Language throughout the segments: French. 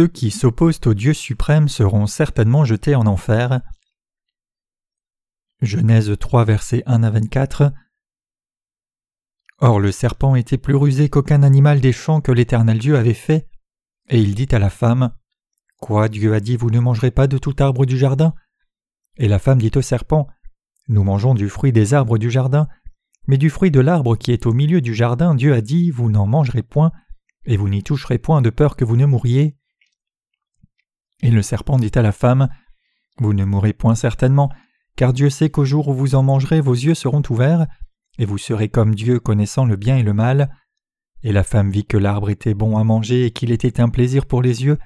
Ceux qui s'opposent au Dieu suprême seront certainement jetés en enfer. Genèse 3 versets 1 à 24 Or le serpent était plus rusé qu'aucun animal des champs que l'Éternel Dieu avait fait, et il dit à la femme Quoi Dieu a dit vous ne mangerez pas de tout arbre du jardin? Et la femme dit au serpent Nous mangeons du fruit des arbres du jardin, mais du fruit de l'arbre qui est au milieu du jardin, Dieu a dit Vous n'en mangerez point, et vous n'y toucherez point de peur que vous ne mouriez. Et le serpent dit à la femme Vous ne mourrez point certainement, car Dieu sait qu'au jour où vous en mangerez, vos yeux seront ouverts, et vous serez comme Dieu connaissant le bien et le mal. Et la femme vit que l'arbre était bon à manger et qu'il était un plaisir pour les yeux,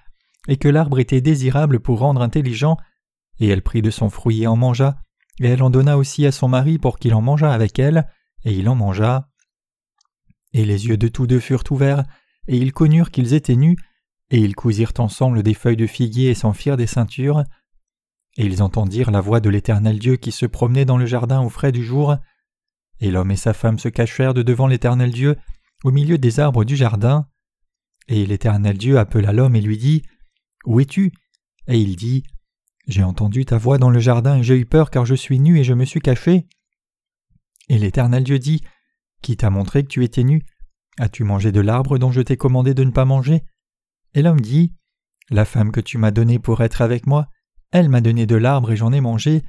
et que l'arbre était désirable pour rendre intelligent, et elle prit de son fruit et en mangea, et elle en donna aussi à son mari pour qu'il en mangeât avec elle, et il en mangea. Et les yeux de tous deux furent ouverts, et ils connurent qu'ils étaient nus, et ils cousirent ensemble des feuilles de figuier et s'en firent des ceintures. Et ils entendirent la voix de l'Éternel Dieu qui se promenait dans le jardin au frais du jour. Et l'homme et sa femme se cachèrent de devant l'Éternel Dieu au milieu des arbres du jardin. Et l'Éternel Dieu appela l'homme et lui dit Où es-tu? Et il dit J'ai entendu ta voix dans le jardin et j'ai eu peur car je suis nu et je me suis caché. Et l'Éternel Dieu dit Qui t'a montré que tu étais nu? As-tu mangé de l'arbre dont je t'ai commandé de ne pas manger? Et l'homme dit La femme que tu m'as donnée pour être avec moi, elle m'a donné de l'arbre et j'en ai mangé.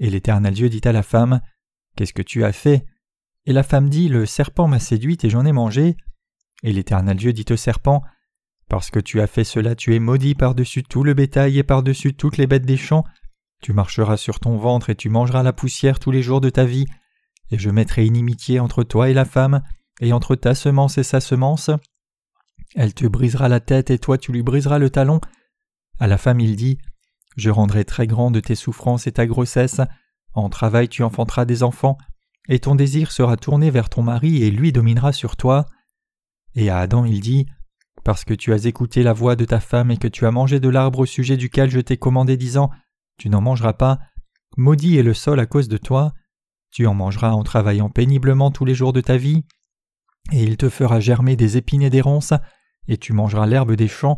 Et l'Éternel Dieu dit à la femme Qu'est-ce que tu as fait? Et la femme dit Le serpent m'a séduite et j'en ai mangé. Et l'Éternel Dieu dit au serpent Parce que tu as fait cela, tu es maudit par-dessus tout le bétail et par-dessus toutes les bêtes des champs. Tu marcheras sur ton ventre et tu mangeras la poussière tous les jours de ta vie. Et je mettrai inimitié entre toi et la femme, et entre ta semence et sa semence. Elle te brisera la tête et toi tu lui briseras le talon. À la femme il dit Je rendrai très grande tes souffrances et ta grossesse. En travail tu enfanteras des enfants, et ton désir sera tourné vers ton mari et lui dominera sur toi. Et à Adam il dit Parce que tu as écouté la voix de ta femme et que tu as mangé de l'arbre au sujet duquel je t'ai commandé disant Tu n'en mangeras pas, maudit est le sol à cause de toi. Tu en mangeras en travaillant péniblement tous les jours de ta vie, et il te fera germer des épines et des ronces, et tu mangeras l'herbe des champs.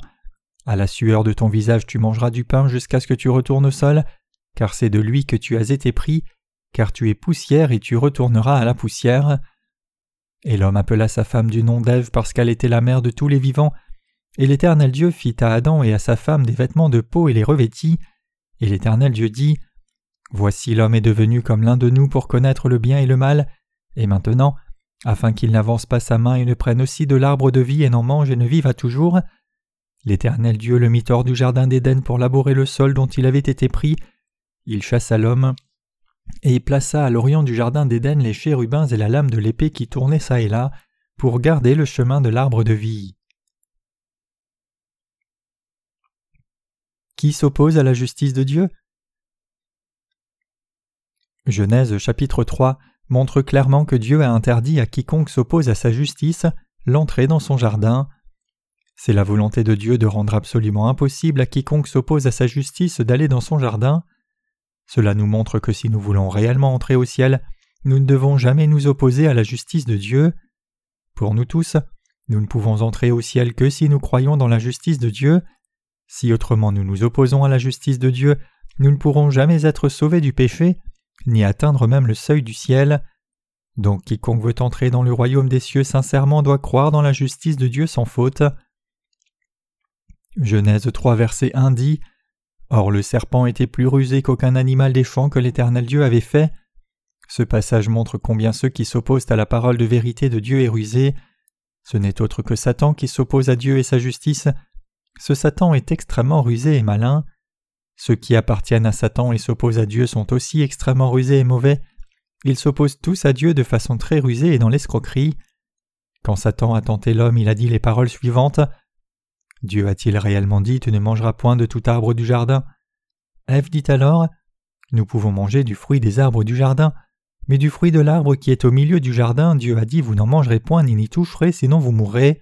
À la sueur de ton visage tu mangeras du pain jusqu'à ce que tu retournes au sol, car c'est de lui que tu as été pris, car tu es poussière et tu retourneras à la poussière. Et l'homme appela sa femme du nom d'Ève parce qu'elle était la mère de tous les vivants, et l'Éternel Dieu fit à Adam et à sa femme des vêtements de peau et les revêtit, et l'Éternel Dieu dit Voici l'homme est devenu comme l'un de nous pour connaître le bien et le mal, et maintenant, afin qu'il n'avance pas sa main et ne prenne aussi de l'arbre de vie et n'en mange et ne vive à toujours. L'Éternel Dieu le mit hors du jardin d'Éden pour labourer le sol dont il avait été pris. Il chassa l'homme et plaça à l'orient du jardin d'Éden les chérubins et la lame de l'épée qui tournait çà et là pour garder le chemin de l'arbre de vie. Qui s'oppose à la justice de Dieu? Genèse chapitre 3 montre clairement que Dieu a interdit à quiconque s'oppose à sa justice l'entrée dans son jardin. C'est la volonté de Dieu de rendre absolument impossible à quiconque s'oppose à sa justice d'aller dans son jardin. Cela nous montre que si nous voulons réellement entrer au ciel, nous ne devons jamais nous opposer à la justice de Dieu. Pour nous tous, nous ne pouvons entrer au ciel que si nous croyons dans la justice de Dieu. Si autrement nous nous opposons à la justice de Dieu, nous ne pourrons jamais être sauvés du péché ni atteindre même le seuil du ciel. Donc quiconque veut entrer dans le royaume des cieux sincèrement doit croire dans la justice de Dieu sans faute. Genèse 3 verset 1 dit Or le serpent était plus rusé qu'aucun animal des champs que l'Éternel Dieu avait fait. Ce passage montre combien ceux qui s'opposent à la parole de vérité de Dieu est rusé. Ce n'est autre que Satan qui s'oppose à Dieu et sa justice. Ce Satan est extrêmement rusé et malin. Ceux qui appartiennent à Satan et s'opposent à Dieu sont aussi extrêmement rusés et mauvais. Ils s'opposent tous à Dieu de façon très rusée et dans l'escroquerie. Quand Satan a tenté l'homme, il a dit les paroles suivantes. Dieu a-t-il réellement dit Tu ne mangeras point de tout arbre du jardin? Ève dit alors Nous pouvons manger du fruit des arbres du jardin, mais du fruit de l'arbre qui est au milieu du jardin, Dieu a dit Vous n'en mangerez point ni n'y toucherez, sinon vous mourrez.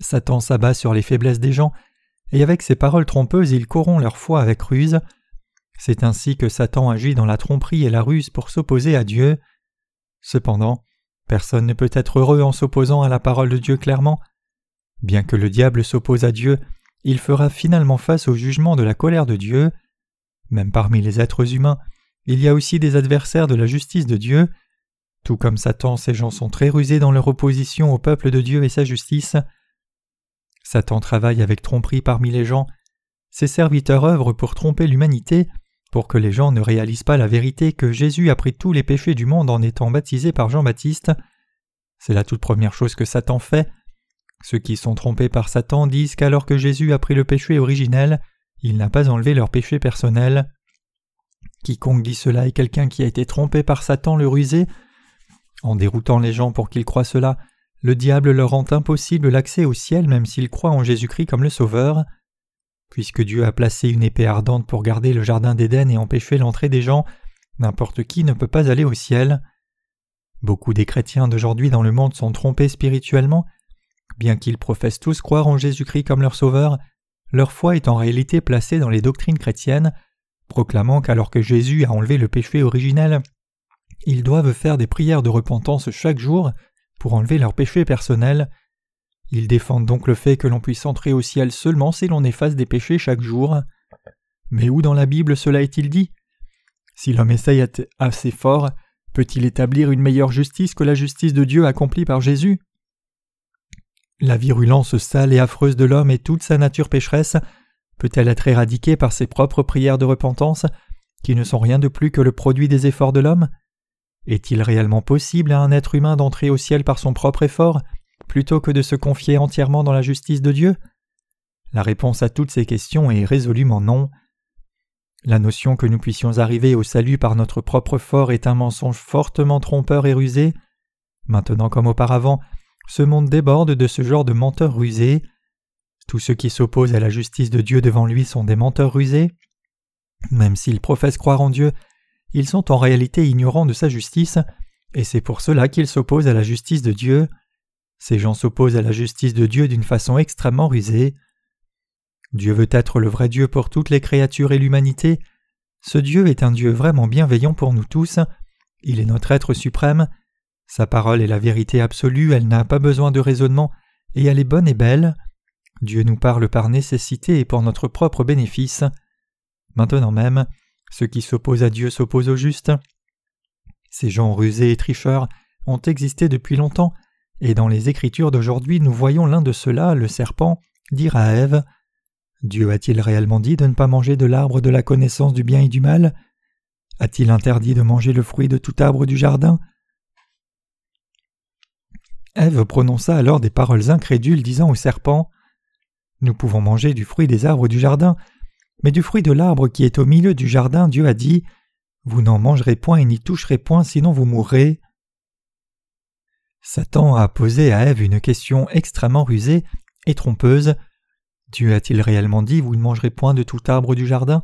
Satan s'abat sur les faiblesses des gens et avec ces paroles trompeuses ils corrompent leur foi avec ruse. C'est ainsi que Satan agit dans la tromperie et la ruse pour s'opposer à Dieu. Cependant, personne ne peut être heureux en s'opposant à la parole de Dieu clairement. Bien que le diable s'oppose à Dieu, il fera finalement face au jugement de la colère de Dieu. Même parmi les êtres humains, il y a aussi des adversaires de la justice de Dieu. Tout comme Satan, ces gens sont très rusés dans leur opposition au peuple de Dieu et sa justice. Satan travaille avec tromperie parmi les gens. Ses serviteurs œuvrent pour tromper l'humanité, pour que les gens ne réalisent pas la vérité que Jésus a pris tous les péchés du monde en étant baptisé par Jean-Baptiste. C'est la toute première chose que Satan fait. Ceux qui sont trompés par Satan disent qu'alors que Jésus a pris le péché originel, il n'a pas enlevé leur péché personnel. Quiconque dit cela est quelqu'un qui a été trompé par Satan le rusé. En déroutant les gens pour qu'ils croient cela, le diable leur rend impossible l'accès au ciel même s'ils croient en Jésus-Christ comme le Sauveur. Puisque Dieu a placé une épée ardente pour garder le jardin d'Éden et empêcher l'entrée des gens, n'importe qui ne peut pas aller au ciel. Beaucoup des chrétiens d'aujourd'hui dans le monde sont trompés spirituellement. Bien qu'ils professent tous croire en Jésus-Christ comme leur sauveur, leur foi est en réalité placée dans les doctrines chrétiennes, proclamant qu'alors que Jésus a enlevé le péché originel, ils doivent faire des prières de repentance chaque jour pour enlever leur péché personnel. Ils défendent donc le fait que l'on puisse entrer au ciel seulement si l'on efface des péchés chaque jour. Mais où dans la Bible cela est-il dit? Si l'homme essaye assez fort, peut-il établir une meilleure justice que la justice de Dieu accomplie par Jésus? La virulence sale et affreuse de l'homme et toute sa nature pécheresse peut-elle être éradiquée par ses propres prières de repentance, qui ne sont rien de plus que le produit des efforts de l'homme? Est-il réellement possible à un être humain d'entrer au ciel par son propre effort, plutôt que de se confier entièrement dans la justice de Dieu? La réponse à toutes ces questions est résolument non. La notion que nous puissions arriver au salut par notre propre fort est un mensonge fortement trompeur et rusé. Maintenant comme auparavant, ce monde déborde de ce genre de menteurs rusés. Tous ceux qui s'opposent à la justice de Dieu devant lui sont des menteurs rusés. Même s'ils professent croire en Dieu, ils sont en réalité ignorants de sa justice, et c'est pour cela qu'ils s'opposent à la justice de Dieu. Ces gens s'opposent à la justice de Dieu d'une façon extrêmement rusée. Dieu veut être le vrai Dieu pour toutes les créatures et l'humanité. Ce Dieu est un Dieu vraiment bienveillant pour nous tous. Il est notre être suprême. Sa parole est la vérité absolue, elle n'a pas besoin de raisonnement, et elle est bonne et belle. Dieu nous parle par nécessité et pour notre propre bénéfice. Maintenant même, ceux qui s'opposent à Dieu s'opposent au juste. Ces gens rusés et tricheurs ont existé depuis longtemps, et dans les Écritures d'aujourd'hui nous voyons l'un de ceux-là, le serpent, dire à Ève Dieu a-t-il réellement dit de ne pas manger de l'arbre de la connaissance du bien et du mal? A-t-il interdit de manger le fruit de tout arbre du jardin? Ève prononça alors des paroles incrédules disant au serpent Nous pouvons manger du fruit des arbres du jardin, mais du fruit de l'arbre qui est au milieu du jardin, Dieu a dit Vous n'en mangerez point et n'y toucherez point, sinon vous mourrez. Satan a posé à Ève une question extrêmement rusée et trompeuse. Dieu a-t-il réellement dit Vous ne mangerez point de tout arbre du jardin?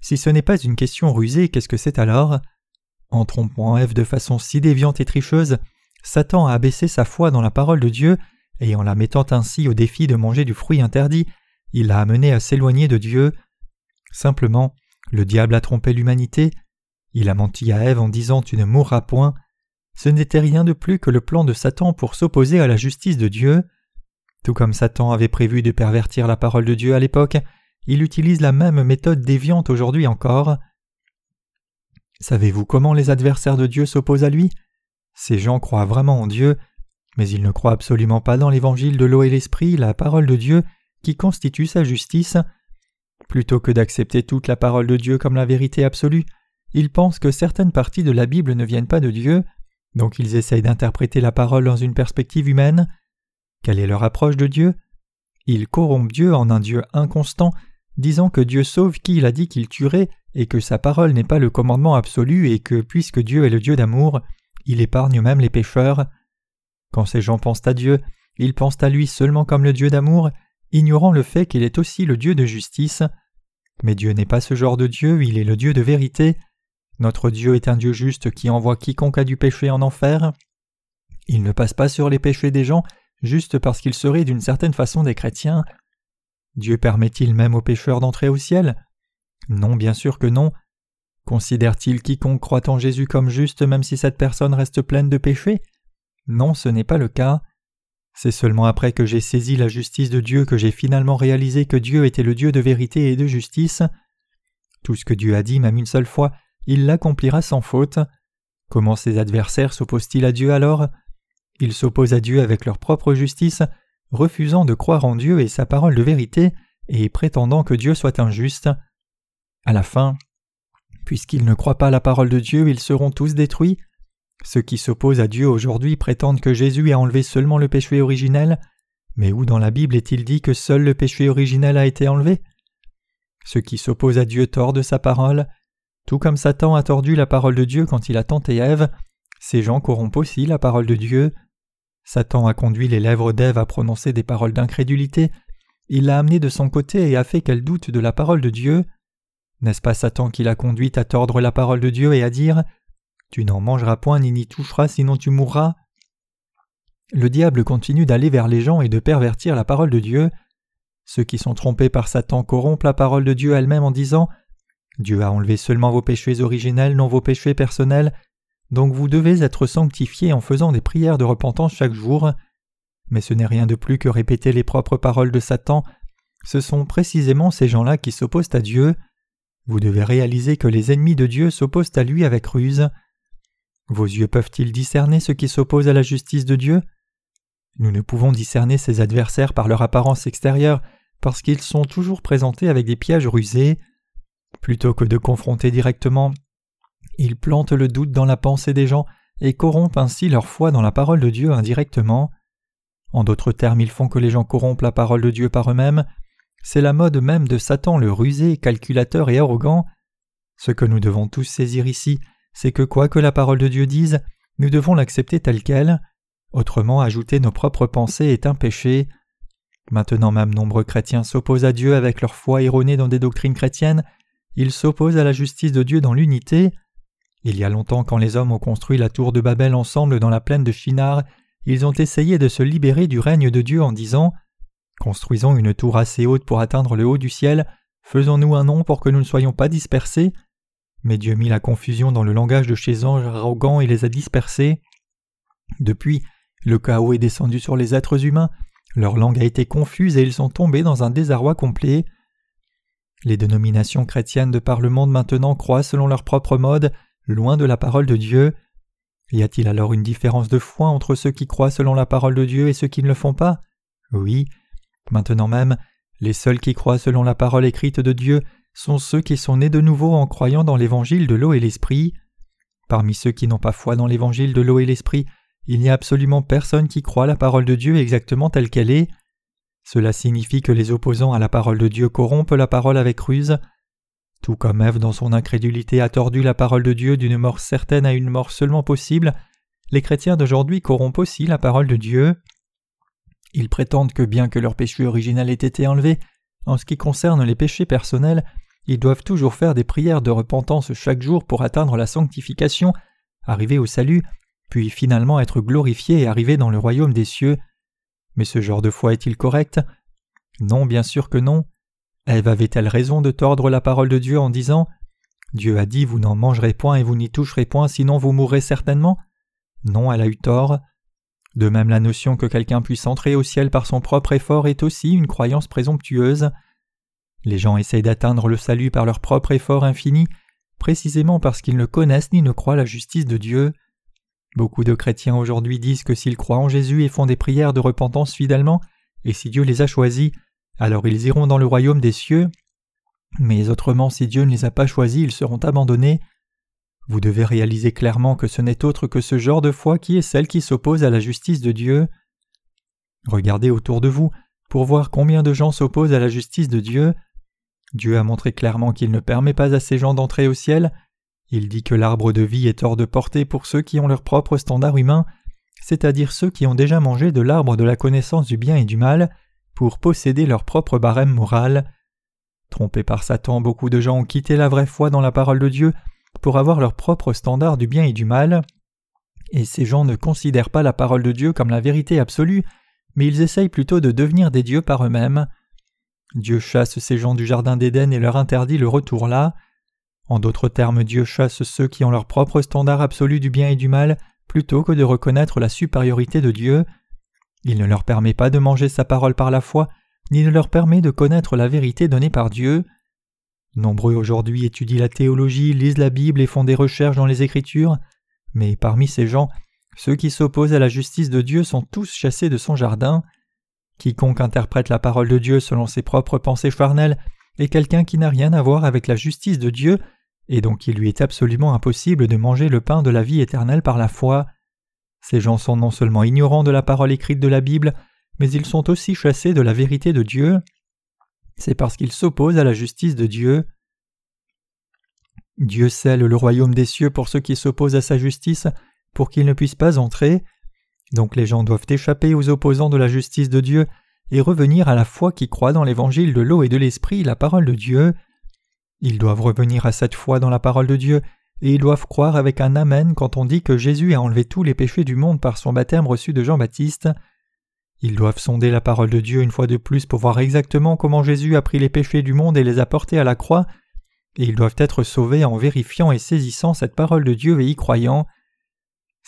Si ce n'est pas une question rusée, qu'est-ce que c'est alors? En trompant Ève de façon si déviante et tricheuse, Satan a abaissé sa foi dans la parole de Dieu, et en la mettant ainsi au défi de manger du fruit interdit, il l'a amené à s'éloigner de Dieu. Simplement, le diable a trompé l'humanité, il a menti à Ève en disant Tu ne mourras point. Ce n'était rien de plus que le plan de Satan pour s'opposer à la justice de Dieu. Tout comme Satan avait prévu de pervertir la parole de Dieu à l'époque, il utilise la même méthode déviante aujourd'hui encore. Savez-vous comment les adversaires de Dieu s'opposent à lui? Ces gens croient vraiment en Dieu, mais ils ne croient absolument pas dans l'évangile de l'eau et l'esprit, la parole de Dieu, constitue sa justice. Plutôt que d'accepter toute la parole de Dieu comme la vérité absolue, ils pensent que certaines parties de la Bible ne viennent pas de Dieu, donc ils essayent d'interpréter la parole dans une perspective humaine. Quelle est leur approche de Dieu? Ils corrompent Dieu en un Dieu inconstant, disant que Dieu sauve qui il a dit qu'il tuerait et que sa parole n'est pas le commandement absolu et que puisque Dieu est le Dieu d'amour, il épargne même les pécheurs. Quand ces gens pensent à Dieu, ils pensent à lui seulement comme le Dieu d'amour, ignorant le fait qu'il est aussi le Dieu de justice. Mais Dieu n'est pas ce genre de Dieu, il est le Dieu de vérité. Notre Dieu est un Dieu juste qui envoie quiconque a du péché en enfer. Il ne passe pas sur les péchés des gens, juste parce qu'ils seraient d'une certaine façon des chrétiens. Dieu permet-il même aux pécheurs d'entrer au ciel? Non, bien sûr que non. Considère-t-il quiconque croit en Jésus comme juste même si cette personne reste pleine de péchés? Non, ce n'est pas le cas. C'est seulement après que j'ai saisi la justice de Dieu que j'ai finalement réalisé que Dieu était le Dieu de vérité et de justice. Tout ce que Dieu a dit même une seule fois, il l'accomplira sans faute. Comment ses adversaires s'opposent-ils à Dieu alors? Ils s'opposent à Dieu avec leur propre justice, refusant de croire en Dieu et sa parole de vérité, et prétendant que Dieu soit injuste. À la fin, puisqu'ils ne croient pas la parole de Dieu, ils seront tous détruits. Ceux qui s'opposent à Dieu aujourd'hui prétendent que Jésus a enlevé seulement le péché originel, mais où dans la Bible est-il dit que seul le péché originel a été enlevé? Ceux qui s'opposent à Dieu tordent sa parole. Tout comme Satan a tordu la parole de Dieu quand il a tenté Ève, ces gens corrompent aussi la parole de Dieu. Satan a conduit les lèvres d'Ève à prononcer des paroles d'incrédulité, il l'a amenée de son côté et a fait qu'elle doute de la parole de Dieu. N'est-ce pas Satan qui l'a conduite à tordre la parole de Dieu et à dire Tu n'en mangeras point ni n'y toucheras sinon tu mourras Le diable continue d'aller vers les gens et de pervertir la parole de Dieu. Ceux qui sont trompés par Satan corrompent la parole de Dieu elle-même en disant Dieu a enlevé seulement vos péchés originels, non vos péchés personnels, donc vous devez être sanctifiés en faisant des prières de repentance chaque jour. Mais ce n'est rien de plus que répéter les propres paroles de Satan. Ce sont précisément ces gens-là qui s'opposent à Dieu. Vous devez réaliser que les ennemis de Dieu s'opposent à lui avec ruse. Vos yeux peuvent-ils discerner ceux qui s'opposent à la justice de Dieu? Nous ne pouvons discerner ses adversaires par leur apparence extérieure, parce qu'ils sont toujours présentés avec des pièges rusés. Plutôt que de confronter directement, ils plantent le doute dans la pensée des gens et corrompent ainsi leur foi dans la parole de Dieu indirectement. En d'autres termes, ils font que les gens corrompent la parole de Dieu par eux-mêmes, c'est la mode même de Satan le rusé, calculateur et arrogant. Ce que nous devons tous saisir ici, c'est que quoi que la parole de Dieu dise, nous devons l'accepter telle qu'elle. Autrement, ajouter nos propres pensées est un péché. Maintenant même nombreux chrétiens s'opposent à Dieu avec leur foi erronée dans des doctrines chrétiennes, ils s'opposent à la justice de Dieu dans l'unité. Il y a longtemps quand les hommes ont construit la tour de Babel ensemble dans la plaine de Shinar, ils ont essayé de se libérer du règne de Dieu en disant Construisons une tour assez haute pour atteindre le haut du ciel, faisons-nous un nom pour que nous ne soyons pas dispersés. Mais Dieu mit la confusion dans le langage de ces anges arrogants et les a dispersés. Depuis, le chaos est descendu sur les êtres humains, leur langue a été confuse et ils sont tombés dans un désarroi complet. Les dénominations chrétiennes de par le monde maintenant croient selon leur propre mode, loin de la parole de Dieu. Y a-t-il alors une différence de foi entre ceux qui croient selon la parole de Dieu et ceux qui ne le font pas? Oui, Maintenant même, les seuls qui croient selon la parole écrite de Dieu sont ceux qui sont nés de nouveau en croyant dans l'évangile de l'eau et l'esprit. Parmi ceux qui n'ont pas foi dans l'évangile de l'eau et l'esprit, il n'y a absolument personne qui croit la parole de Dieu exactement telle qu'elle est. Cela signifie que les opposants à la parole de Dieu corrompent la parole avec ruse. Tout comme Ève dans son incrédulité a tordu la parole de Dieu d'une mort certaine à une mort seulement possible, les chrétiens d'aujourd'hui corrompent aussi la parole de Dieu. Ils prétendent que bien que leur péché original ait été enlevé, en ce qui concerne les péchés personnels, ils doivent toujours faire des prières de repentance chaque jour pour atteindre la sanctification, arriver au salut, puis finalement être glorifiés et arriver dans le royaume des cieux. Mais ce genre de foi est-il correct? Non, bien sûr que non. Ève avait-elle raison de tordre la parole de Dieu en disant Dieu a dit vous n'en mangerez point et vous n'y toucherez point sinon vous mourrez certainement? Non, elle a eu tort. De même la notion que quelqu'un puisse entrer au ciel par son propre effort est aussi une croyance présomptueuse. Les gens essayent d'atteindre le salut par leur propre effort infini, précisément parce qu'ils ne connaissent ni ne croient la justice de Dieu. Beaucoup de chrétiens aujourd'hui disent que s'ils croient en Jésus et font des prières de repentance fidèlement, et si Dieu les a choisis, alors ils iront dans le royaume des cieux. Mais autrement, si Dieu ne les a pas choisis, ils seront abandonnés. Vous devez réaliser clairement que ce n'est autre que ce genre de foi qui est celle qui s'oppose à la justice de Dieu. Regardez autour de vous pour voir combien de gens s'opposent à la justice de Dieu. Dieu a montré clairement qu'il ne permet pas à ces gens d'entrer au ciel. Il dit que l'arbre de vie est hors de portée pour ceux qui ont leur propre standard humain, c'est-à-dire ceux qui ont déjà mangé de l'arbre de la connaissance du bien et du mal, pour posséder leur propre barème moral. Trompés par Satan, beaucoup de gens ont quitté la vraie foi dans la parole de Dieu pour avoir leur propre standard du bien et du mal. Et ces gens ne considèrent pas la parole de Dieu comme la vérité absolue, mais ils essayent plutôt de devenir des dieux par eux-mêmes. Dieu chasse ces gens du Jardin d'Éden et leur interdit le retour là. En d'autres termes, Dieu chasse ceux qui ont leur propre standard absolu du bien et du mal plutôt que de reconnaître la supériorité de Dieu. Il ne leur permet pas de manger sa parole par la foi, ni ne leur permet de connaître la vérité donnée par Dieu. Nombreux aujourd'hui étudient la théologie, lisent la Bible et font des recherches dans les Écritures, mais parmi ces gens, ceux qui s'opposent à la justice de Dieu sont tous chassés de son jardin. Quiconque interprète la parole de Dieu selon ses propres pensées charnelles est quelqu'un qui n'a rien à voir avec la justice de Dieu, et donc il lui est absolument impossible de manger le pain de la vie éternelle par la foi. Ces gens sont non seulement ignorants de la parole écrite de la Bible, mais ils sont aussi chassés de la vérité de Dieu. C'est parce qu'ils s'opposent à la justice de Dieu. Dieu scelle le royaume des cieux pour ceux qui s'opposent à sa justice, pour qu'ils ne puissent pas entrer. Donc les gens doivent échapper aux opposants de la justice de Dieu et revenir à la foi qui croit dans l'évangile de l'eau et de l'esprit, la parole de Dieu. Ils doivent revenir à cette foi dans la parole de Dieu, et ils doivent croire avec un Amen quand on dit que Jésus a enlevé tous les péchés du monde par son baptême reçu de Jean-Baptiste. Ils doivent sonder la parole de Dieu une fois de plus pour voir exactement comment Jésus a pris les péchés du monde et les a portés à la croix, et ils doivent être sauvés en vérifiant et saisissant cette parole de Dieu et y croyant.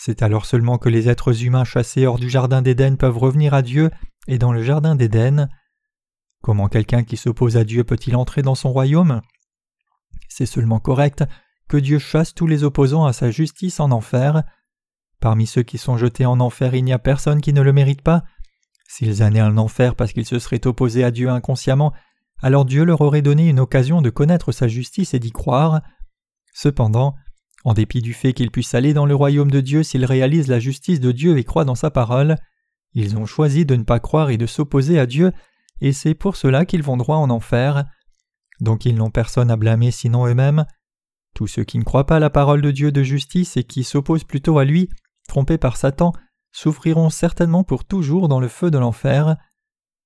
C'est alors seulement que les êtres humains chassés hors du jardin d'Éden peuvent revenir à Dieu et dans le jardin d'Éden. Comment quelqu'un qui s'oppose à Dieu peut-il entrer dans son royaume? C'est seulement correct que Dieu chasse tous les opposants à sa justice en enfer. Parmi ceux qui sont jetés en enfer, il n'y a personne qui ne le mérite pas. S'ils allaient en enfer parce qu'ils se seraient opposés à Dieu inconsciemment, alors Dieu leur aurait donné une occasion de connaître sa justice et d'y croire. Cependant, en dépit du fait qu'ils puissent aller dans le royaume de Dieu s'ils réalisent la justice de Dieu et croient dans sa parole, ils ont choisi de ne pas croire et de s'opposer à Dieu, et c'est pour cela qu'ils vont droit en enfer. Donc ils n'ont personne à blâmer sinon eux-mêmes. Tous ceux qui ne croient pas la parole de Dieu de justice et qui s'opposent plutôt à lui, trompés par Satan, souffriront certainement pour toujours dans le feu de l'enfer.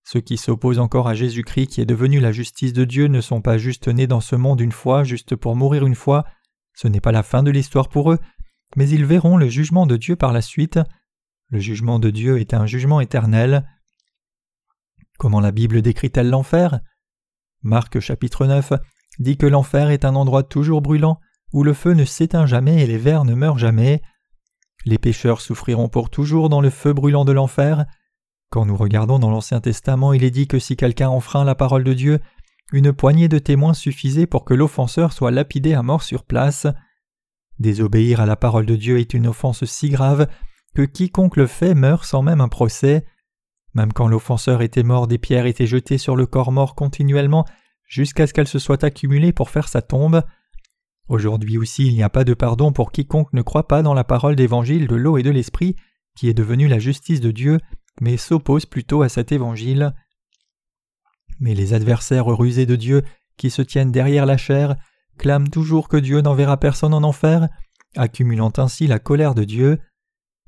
Ceux qui s'opposent encore à Jésus-Christ qui est devenu la justice de Dieu ne sont pas juste nés dans ce monde une fois, juste pour mourir une fois, ce n'est pas la fin de l'histoire pour eux, mais ils verront le jugement de Dieu par la suite. Le jugement de Dieu est un jugement éternel. Comment la Bible décrit-elle l'enfer? Marc chapitre 9 dit que l'enfer est un endroit toujours brûlant, où le feu ne s'éteint jamais et les vers ne meurent jamais. Les pécheurs souffriront pour toujours dans le feu brûlant de l'enfer. Quand nous regardons dans l'Ancien Testament, il est dit que si quelqu'un enfreint la parole de Dieu, une poignée de témoins suffisait pour que l'offenseur soit lapidé à mort sur place. Désobéir à la parole de Dieu est une offense si grave que quiconque le fait meurt sans même un procès. Même quand l'offenseur était mort, des pierres étaient jetées sur le corps mort continuellement jusqu'à ce qu'elles se soient accumulées pour faire sa tombe. Aujourd'hui aussi il n'y a pas de pardon pour quiconque ne croit pas dans la parole d'évangile de l'eau et de l'esprit, qui est devenue la justice de Dieu, mais s'oppose plutôt à cet évangile. Mais les adversaires rusés de Dieu, qui se tiennent derrière la chair, clament toujours que Dieu n'enverra personne en enfer, accumulant ainsi la colère de Dieu.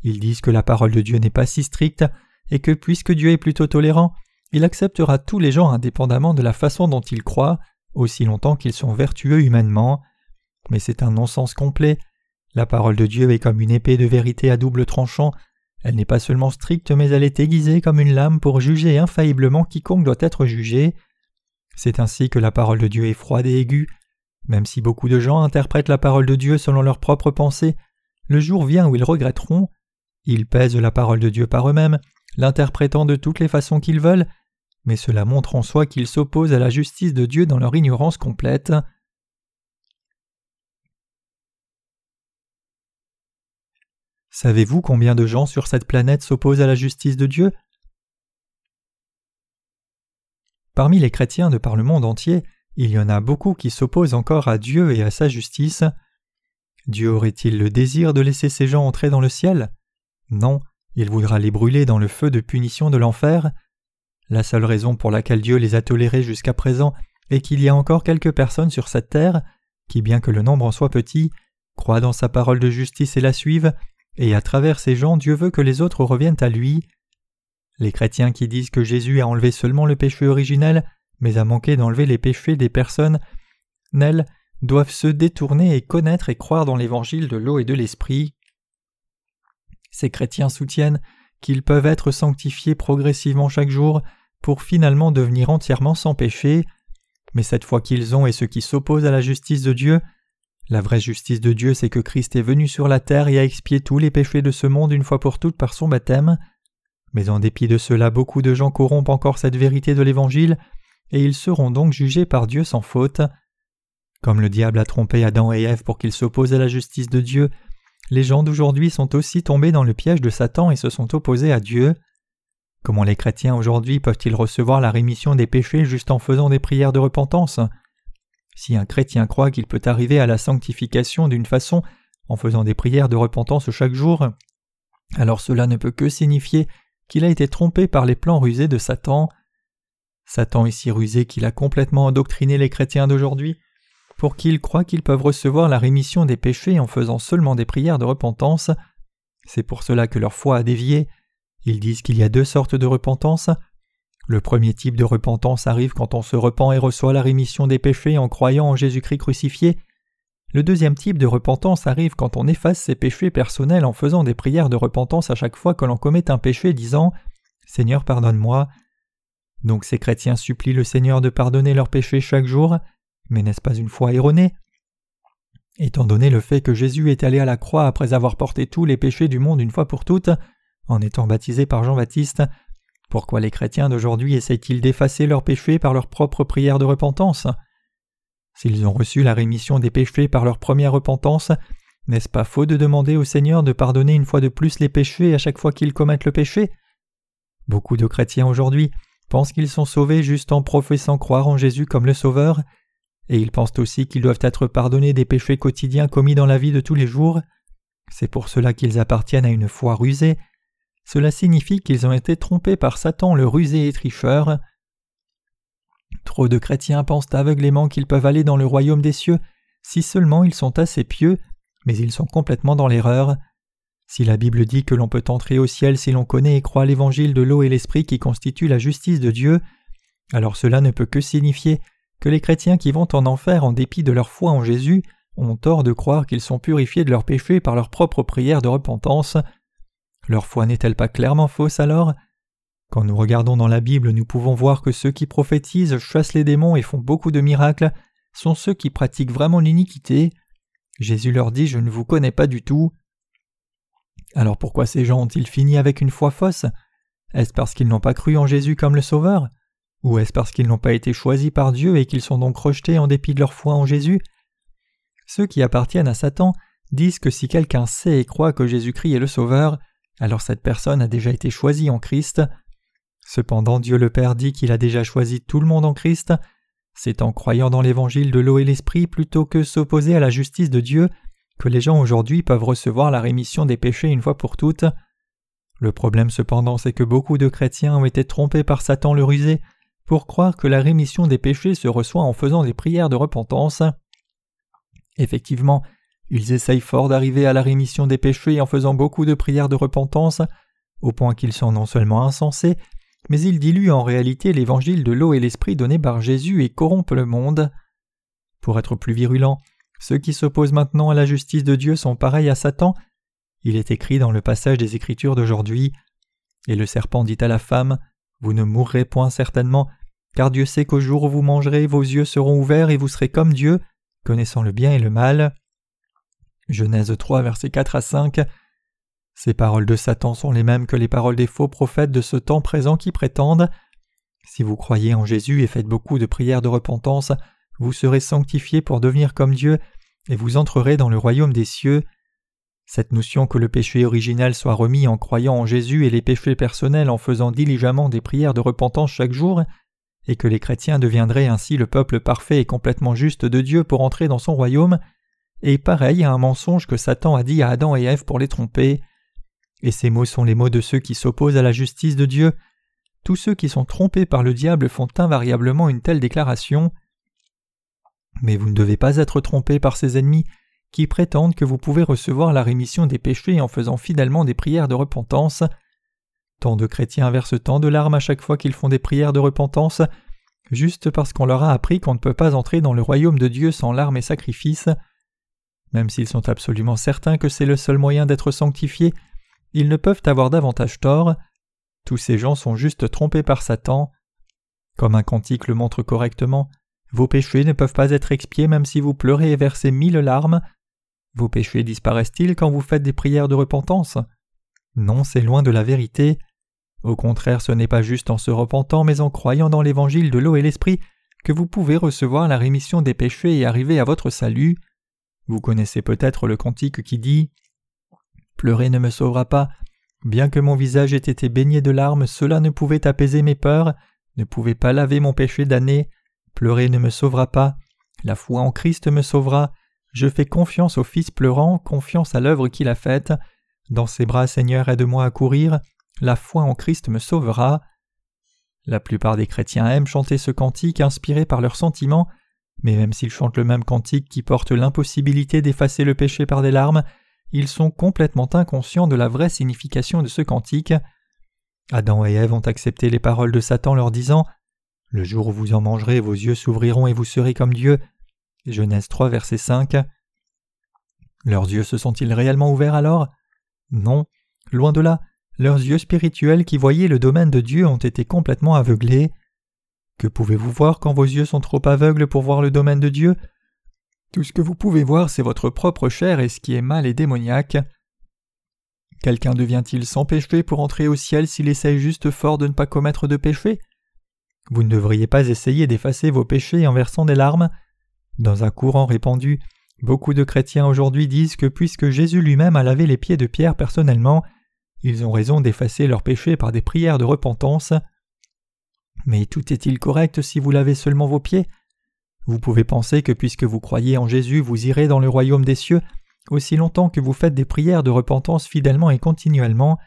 Ils disent que la parole de Dieu n'est pas si stricte, et que puisque Dieu est plutôt tolérant, il acceptera tous les gens indépendamment de la façon dont ils croient, aussi longtemps qu'ils sont vertueux humainement. Mais c'est un non-sens complet. La parole de Dieu est comme une épée de vérité à double tranchant, elle n'est pas seulement stricte, mais elle est aiguisée comme une lame pour juger infailliblement quiconque doit être jugé. C'est ainsi que la parole de Dieu est froide et aiguë. Même si beaucoup de gens interprètent la parole de Dieu selon leurs propres pensées, le jour vient où ils regretteront. Ils pèsent la parole de Dieu par eux-mêmes, l'interprétant de toutes les façons qu'ils veulent, mais cela montre en soi qu'ils s'opposent à la justice de Dieu dans leur ignorance complète. Savez-vous combien de gens sur cette planète s'opposent à la justice de Dieu? Parmi les chrétiens de par le monde entier, il y en a beaucoup qui s'opposent encore à Dieu et à sa justice. Dieu aurait-il le désir de laisser ces gens entrer dans le ciel? Non, il voudra les brûler dans le feu de punition de l'enfer. La seule raison pour laquelle Dieu les a tolérés jusqu'à présent est qu'il y a encore quelques personnes sur cette terre qui, bien que le nombre en soit petit, croient dans sa parole de justice et la suivent, et à travers ces gens Dieu veut que les autres reviennent à lui. Les chrétiens qui disent que Jésus a enlevé seulement le péché originel, mais a manqué d'enlever les péchés des personnes, nelles, doivent se détourner et connaître et croire dans l'évangile de l'eau et de l'esprit. Ces chrétiens soutiennent qu'ils peuvent être sanctifiés progressivement chaque jour pour finalement devenir entièrement sans péché, mais cette foi qu'ils ont et ceux qui s'opposent à la justice de Dieu la vraie justice de Dieu, c'est que Christ est venu sur la terre et a expié tous les péchés de ce monde une fois pour toutes par son baptême. Mais en dépit de cela, beaucoup de gens corrompent encore cette vérité de l'Évangile, et ils seront donc jugés par Dieu sans faute. Comme le diable a trompé Adam et Ève pour qu'ils s'opposent à la justice de Dieu, les gens d'aujourd'hui sont aussi tombés dans le piège de Satan et se sont opposés à Dieu. Comment les chrétiens aujourd'hui peuvent-ils recevoir la rémission des péchés juste en faisant des prières de repentance? Si un chrétien croit qu'il peut arriver à la sanctification d'une façon en faisant des prières de repentance chaque jour, alors cela ne peut que signifier qu'il a été trompé par les plans rusés de Satan. Satan est si rusé qu'il a complètement endoctriné les chrétiens d'aujourd'hui pour qu'ils croient qu'ils peuvent recevoir la rémission des péchés en faisant seulement des prières de repentance. C'est pour cela que leur foi a dévié. Ils disent qu'il y a deux sortes de repentance. Le premier type de repentance arrive quand on se repent et reçoit la rémission des péchés en croyant en Jésus-Christ crucifié. Le deuxième type de repentance arrive quand on efface ses péchés personnels en faisant des prières de repentance à chaque fois que l'on commet un péché disant Seigneur pardonne-moi. Donc ces chrétiens supplient le Seigneur de pardonner leurs péchés chaque jour, mais n'est-ce pas une foi erronée? Étant donné le fait que Jésus est allé à la croix après avoir porté tous les péchés du monde une fois pour toutes, en étant baptisé par Jean-Baptiste, pourquoi les chrétiens d'aujourd'hui essayent-ils d'effacer leurs péchés par leurs propres prières de repentance? S'ils ont reçu la rémission des péchés par leur première repentance, n'est-ce pas faux de demander au Seigneur de pardonner une fois de plus les péchés à chaque fois qu'ils commettent le péché? Beaucoup de chrétiens aujourd'hui pensent qu'ils sont sauvés juste en professant croire en Jésus comme le Sauveur, et ils pensent aussi qu'ils doivent être pardonnés des péchés quotidiens commis dans la vie de tous les jours. C'est pour cela qu'ils appartiennent à une foi rusée. Cela signifie qu'ils ont été trompés par Satan le rusé et tricheur. Trop de chrétiens pensent aveuglément qu'ils peuvent aller dans le royaume des cieux si seulement ils sont assez pieux, mais ils sont complètement dans l'erreur. Si la Bible dit que l'on peut entrer au ciel si l'on connaît et croit l'évangile de l'eau et l'esprit qui constitue la justice de Dieu, alors cela ne peut que signifier que les chrétiens qui vont en enfer en dépit de leur foi en Jésus ont tort de croire qu'ils sont purifiés de leurs péchés par leur propre prière de repentance. Leur foi n'est-elle pas clairement fausse alors? Quand nous regardons dans la Bible, nous pouvons voir que ceux qui prophétisent, chassent les démons et font beaucoup de miracles sont ceux qui pratiquent vraiment l'iniquité. Jésus leur dit Je ne vous connais pas du tout. Alors pourquoi ces gens ont-ils fini avec une foi fausse? Est-ce parce qu'ils n'ont pas cru en Jésus comme le Sauveur? Ou est-ce parce qu'ils n'ont pas été choisis par Dieu et qu'ils sont donc rejetés en dépit de leur foi en Jésus? Ceux qui appartiennent à Satan disent que si quelqu'un sait et croit que Jésus-Christ est le Sauveur, alors cette personne a déjà été choisie en Christ. Cependant Dieu le Père dit qu'il a déjà choisi tout le monde en Christ, c'est en croyant dans l'évangile de l'eau et l'esprit plutôt que s'opposer à la justice de Dieu que les gens aujourd'hui peuvent recevoir la rémission des péchés une fois pour toutes. Le problème cependant c'est que beaucoup de chrétiens ont été trompés par Satan le rusé pour croire que la rémission des péchés se reçoit en faisant des prières de repentance. Effectivement, ils essayent fort d'arriver à la rémission des péchés en faisant beaucoup de prières de repentance, au point qu'ils sont non seulement insensés, mais ils diluent en réalité l'évangile de l'eau et l'esprit donné par Jésus et corrompent le monde. Pour être plus virulents, ceux qui s'opposent maintenant à la justice de Dieu sont pareils à Satan. Il est écrit dans le passage des Écritures d'aujourd'hui. Et le serpent dit à la femme Vous ne mourrez point certainement, car Dieu sait qu'au jour où vous mangerez, vos yeux seront ouverts et vous serez comme Dieu, connaissant le bien et le mal. Genèse 3, versets 4 à 5. Ces paroles de Satan sont les mêmes que les paroles des faux prophètes de ce temps présent qui prétendent Si vous croyez en Jésus et faites beaucoup de prières de repentance, vous serez sanctifiés pour devenir comme Dieu, et vous entrerez dans le royaume des cieux. Cette notion que le péché originel soit remis en croyant en Jésus et les péchés personnels en faisant diligemment des prières de repentance chaque jour, et que les chrétiens deviendraient ainsi le peuple parfait et complètement juste de Dieu pour entrer dans son royaume, est pareil à un mensonge que Satan a dit à Adam et Ève pour les tromper. Et ces mots sont les mots de ceux qui s'opposent à la justice de Dieu. Tous ceux qui sont trompés par le diable font invariablement une telle déclaration. Mais vous ne devez pas être trompés par ces ennemis qui prétendent que vous pouvez recevoir la rémission des péchés en faisant fidèlement des prières de repentance. Tant de chrétiens versent tant de larmes à chaque fois qu'ils font des prières de repentance, juste parce qu'on leur a appris qu'on ne peut pas entrer dans le royaume de Dieu sans larmes et sacrifices. Même s'ils sont absolument certains que c'est le seul moyen d'être sanctifiés, ils ne peuvent avoir davantage tort. Tous ces gens sont juste trompés par Satan. Comme un cantique le montre correctement, vos péchés ne peuvent pas être expiés même si vous pleurez et versez mille larmes. Vos péchés disparaissent-ils quand vous faites des prières de repentance? Non, c'est loin de la vérité. Au contraire, ce n'est pas juste en se repentant, mais en croyant dans l'évangile de l'eau et l'esprit que vous pouvez recevoir la rémission des péchés et arriver à votre salut. Vous connaissez peut-être le cantique qui dit Pleurer ne me sauvera pas. Bien que mon visage ait été baigné de larmes, cela ne pouvait apaiser mes peurs, ne pouvait pas laver mon péché d'année. Pleurer ne me sauvera pas. La foi en Christ me sauvera. Je fais confiance au Fils pleurant, confiance à l'œuvre qu'il a faite. Dans ses bras, Seigneur, aide-moi à courir. La foi en Christ me sauvera. La plupart des chrétiens aiment chanter ce cantique inspiré par leurs sentiments, mais même s'ils chantent le même cantique qui porte l'impossibilité d'effacer le péché par des larmes, ils sont complètement inconscients de la vraie signification de ce cantique. Adam et Ève ont accepté les paroles de Satan leur disant Le jour où vous en mangerez, vos yeux s'ouvriront et vous serez comme Dieu. Genèse 3, verset 5. Leurs yeux se sont-ils réellement ouverts alors? Non, loin de là, leurs yeux spirituels qui voyaient le domaine de Dieu ont été complètement aveuglés. Que pouvez-vous voir quand vos yeux sont trop aveugles pour voir le domaine de Dieu? Tout ce que vous pouvez voir, c'est votre propre chair et ce qui est mal et démoniaque. Quelqu'un devient-il sans péché pour entrer au ciel s'il essaye juste fort de ne pas commettre de péché? Vous ne devriez pas essayer d'effacer vos péchés en versant des larmes. Dans un courant répandu, beaucoup de chrétiens aujourd'hui disent que puisque Jésus lui-même a lavé les pieds de Pierre personnellement, ils ont raison d'effacer leurs péchés par des prières de repentance. Mais tout est-il correct si vous lavez seulement vos pieds? Vous pouvez penser que puisque vous croyez en Jésus, vous irez dans le royaume des cieux aussi longtemps que vous faites des prières de repentance fidèlement et continuellement,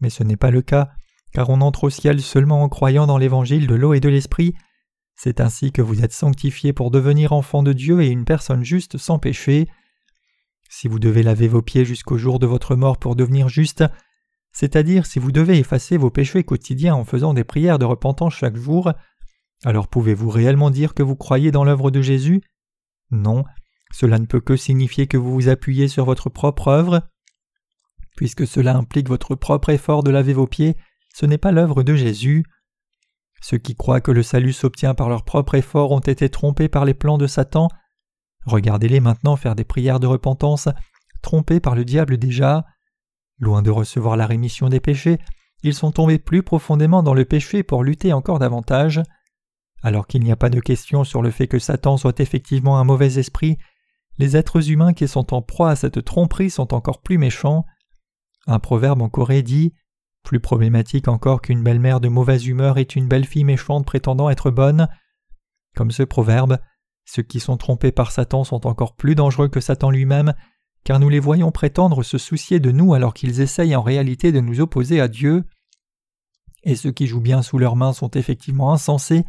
mais ce n'est pas le cas, car on entre au ciel seulement en croyant dans l'évangile de l'eau et de l'esprit. C'est ainsi que vous êtes sanctifié pour devenir enfant de Dieu et une personne juste sans péché. Si vous devez laver vos pieds jusqu'au jour de votre mort pour devenir juste, c'est-à-dire si vous devez effacer vos péchés quotidiens en faisant des prières de repentance chaque jour, alors pouvez-vous réellement dire que vous croyez dans l'œuvre de Jésus? Non, cela ne peut que signifier que vous vous appuyez sur votre propre œuvre. Puisque cela implique votre propre effort de laver vos pieds, ce n'est pas l'œuvre de Jésus. Ceux qui croient que le salut s'obtient par leur propre effort ont été trompés par les plans de Satan. Regardez-les maintenant faire des prières de repentance, trompés par le diable déjà. Loin de recevoir la rémission des péchés, ils sont tombés plus profondément dans le péché pour lutter encore davantage. Alors qu'il n'y a pas de question sur le fait que Satan soit effectivement un mauvais esprit, les êtres humains qui sont en proie à cette tromperie sont encore plus méchants. Un proverbe en Corée dit Plus problématique encore qu'une belle-mère de mauvaise humeur est une belle fille méchante prétendant être bonne. Comme ce proverbe, ceux qui sont trompés par Satan sont encore plus dangereux que Satan lui-même, car nous les voyons prétendre se soucier de nous alors qu'ils essayent en réalité de nous opposer à Dieu. Et ceux qui jouent bien sous leurs mains sont effectivement insensés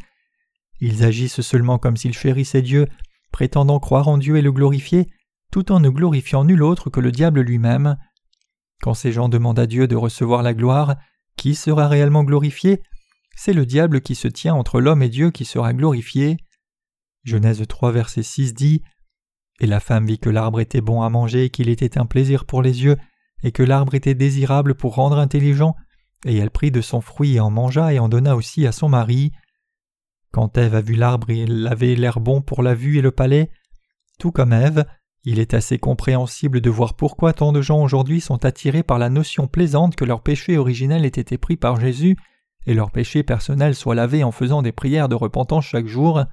ils agissent seulement comme s'ils chérissaient Dieu, prétendant croire en Dieu et le glorifier, tout en ne glorifiant nul autre que le diable lui-même. Quand ces gens demandent à Dieu de recevoir la gloire, qui sera réellement glorifié C'est le diable qui se tient entre l'homme et Dieu qui sera glorifié. Genèse 3 verset 6 dit Et la femme vit que l'arbre était bon à manger et qu'il était un plaisir pour les yeux, et que l'arbre était désirable pour rendre intelligent, et elle prit de son fruit et en mangea et en donna aussi à son mari. Quand Ève a vu l'arbre, il avait l'air bon pour la vue et le palais. Tout comme Ève, il est assez compréhensible de voir pourquoi tant de gens aujourd'hui sont attirés par la notion plaisante que leur péché originel ait été pris par Jésus et leur péché personnel soit lavé en faisant des prières de repentance chaque jour.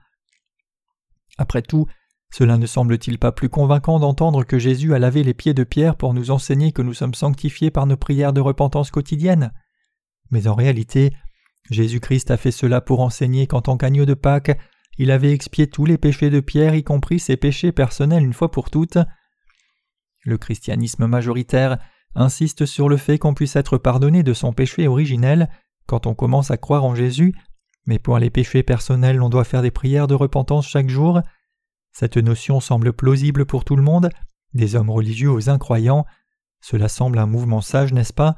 Après tout, cela ne semble-t-il pas plus convaincant d'entendre que Jésus a lavé les pieds de Pierre pour nous enseigner que nous sommes sanctifiés par nos prières de repentance quotidiennes Mais en réalité, Jésus-Christ a fait cela pour enseigner qu'en tant qu'agneau de Pâques, il avait expié tous les péchés de Pierre, y compris ses péchés personnels une fois pour toutes. Le christianisme majoritaire insiste sur le fait qu'on puisse être pardonné de son péché originel quand on commence à croire en Jésus, mais pour les péchés personnels on doit faire des prières de repentance chaque jour. Cette notion semble plausible pour tout le monde, des hommes religieux aux incroyants. Cela semble un mouvement sage, n'est-ce pas?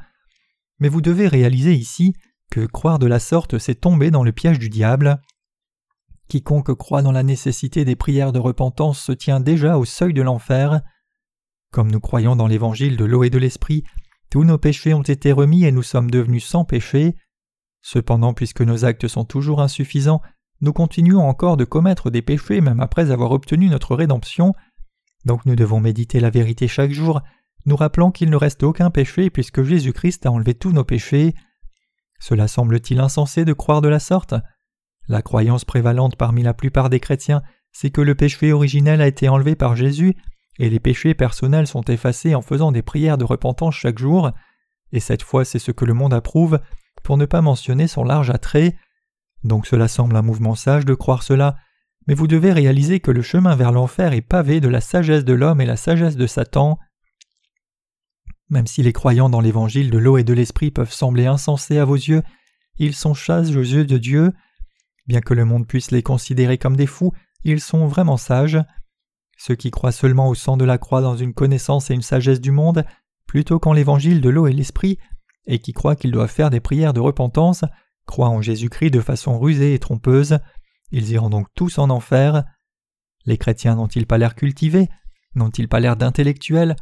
Mais vous devez réaliser ici que croire de la sorte, c'est tomber dans le piège du diable. Quiconque croit dans la nécessité des prières de repentance se tient déjà au seuil de l'enfer. Comme nous croyons dans l'évangile de l'eau et de l'esprit, tous nos péchés ont été remis et nous sommes devenus sans péché. Cependant, puisque nos actes sont toujours insuffisants, nous continuons encore de commettre des péchés même après avoir obtenu notre rédemption. Donc nous devons méditer la vérité chaque jour, nous rappelant qu'il ne reste aucun péché puisque Jésus-Christ a enlevé tous nos péchés. Cela semble-t-il insensé de croire de la sorte La croyance prévalente parmi la plupart des chrétiens, c'est que le péché originel a été enlevé par Jésus et les péchés personnels sont effacés en faisant des prières de repentance chaque jour, et cette fois c'est ce que le monde approuve, pour ne pas mentionner son large attrait. Donc cela semble un mouvement sage de croire cela, mais vous devez réaliser que le chemin vers l'enfer est pavé de la sagesse de l'homme et la sagesse de Satan. Même si les croyants dans l'évangile de l'eau et de l'esprit peuvent sembler insensés à vos yeux, ils sont sages aux yeux de Dieu. Bien que le monde puisse les considérer comme des fous, ils sont vraiment sages. Ceux qui croient seulement au sang de la croix dans une connaissance et une sagesse du monde, plutôt qu'en l'évangile de l'eau et l'esprit, et qui croient qu'ils doivent faire des prières de repentance, croient en Jésus-Christ de façon rusée et trompeuse, ils iront donc tous en enfer. Les chrétiens n'ont-ils pas l'air cultivés? N'ont-ils pas l'air d'intellectuels?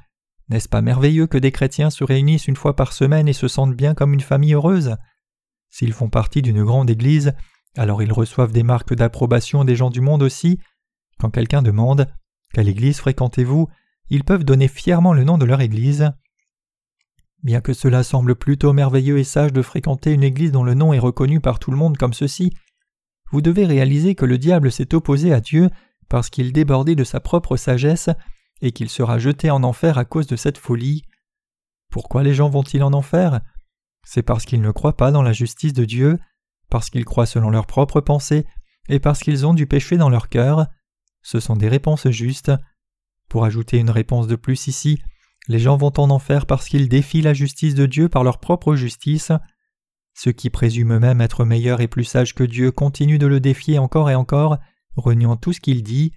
N'est-ce pas merveilleux que des chrétiens se réunissent une fois par semaine et se sentent bien comme une famille heureuse? S'ils font partie d'une grande église, alors ils reçoivent des marques d'approbation des gens du monde aussi. Quand quelqu'un demande Quelle église fréquentez-vous? ils peuvent donner fièrement le nom de leur église. Bien que cela semble plutôt merveilleux et sage de fréquenter une église dont le nom est reconnu par tout le monde comme ceci, vous devez réaliser que le diable s'est opposé à Dieu parce qu'il débordait de sa propre sagesse et qu'il sera jeté en enfer à cause de cette folie. Pourquoi les gens vont-ils en enfer? C'est parce qu'ils ne croient pas dans la justice de Dieu, parce qu'ils croient selon leurs propres pensées, et parce qu'ils ont du péché dans leur cœur. Ce sont des réponses justes. Pour ajouter une réponse de plus ici, les gens vont en enfer parce qu'ils défient la justice de Dieu par leur propre justice. Ceux qui présument eux-mêmes être meilleurs et plus sages que Dieu continuent de le défier encore et encore, reniant tout ce qu'il dit.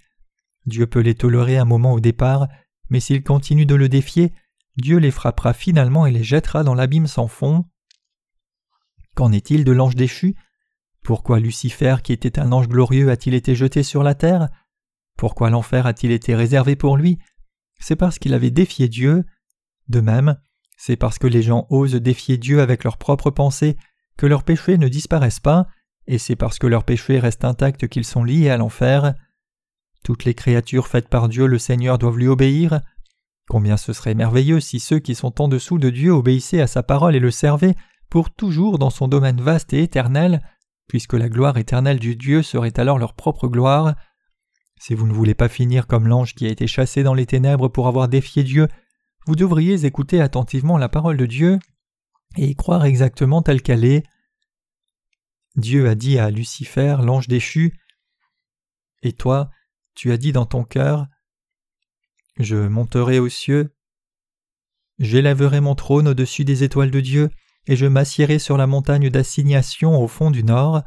Dieu peut les tolérer un moment au départ, mais s'ils continuent de le défier, Dieu les frappera finalement et les jettera dans l'abîme sans fond. Qu'en est-il de l'ange déchu? Pourquoi Lucifer, qui était un ange glorieux, a-t-il été jeté sur la terre? Pourquoi l'enfer a-t-il été réservé pour lui? C'est parce qu'il avait défié Dieu. De même, c'est parce que les gens osent défier Dieu avec leurs propres pensées que leurs péchés ne disparaissent pas, et c'est parce que leurs péchés restent intacts qu'ils sont liés à l'enfer. Toutes les créatures faites par Dieu le Seigneur doivent lui obéir. Combien ce serait merveilleux si ceux qui sont en dessous de Dieu obéissaient à sa parole et le servaient pour toujours dans son domaine vaste et éternel, puisque la gloire éternelle du Dieu serait alors leur propre gloire. Si vous ne voulez pas finir comme l'ange qui a été chassé dans les ténèbres pour avoir défié Dieu, vous devriez écouter attentivement la parole de Dieu et croire exactement telle qu'elle est. Dieu a dit à Lucifer, l'ange déchu, Et toi, tu as dit dans ton cœur Je monterai aux cieux, j'élèverai mon trône au-dessus des étoiles de Dieu, et je m'assiérai sur la montagne d'assignation au fond du nord.